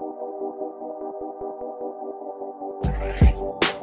Right.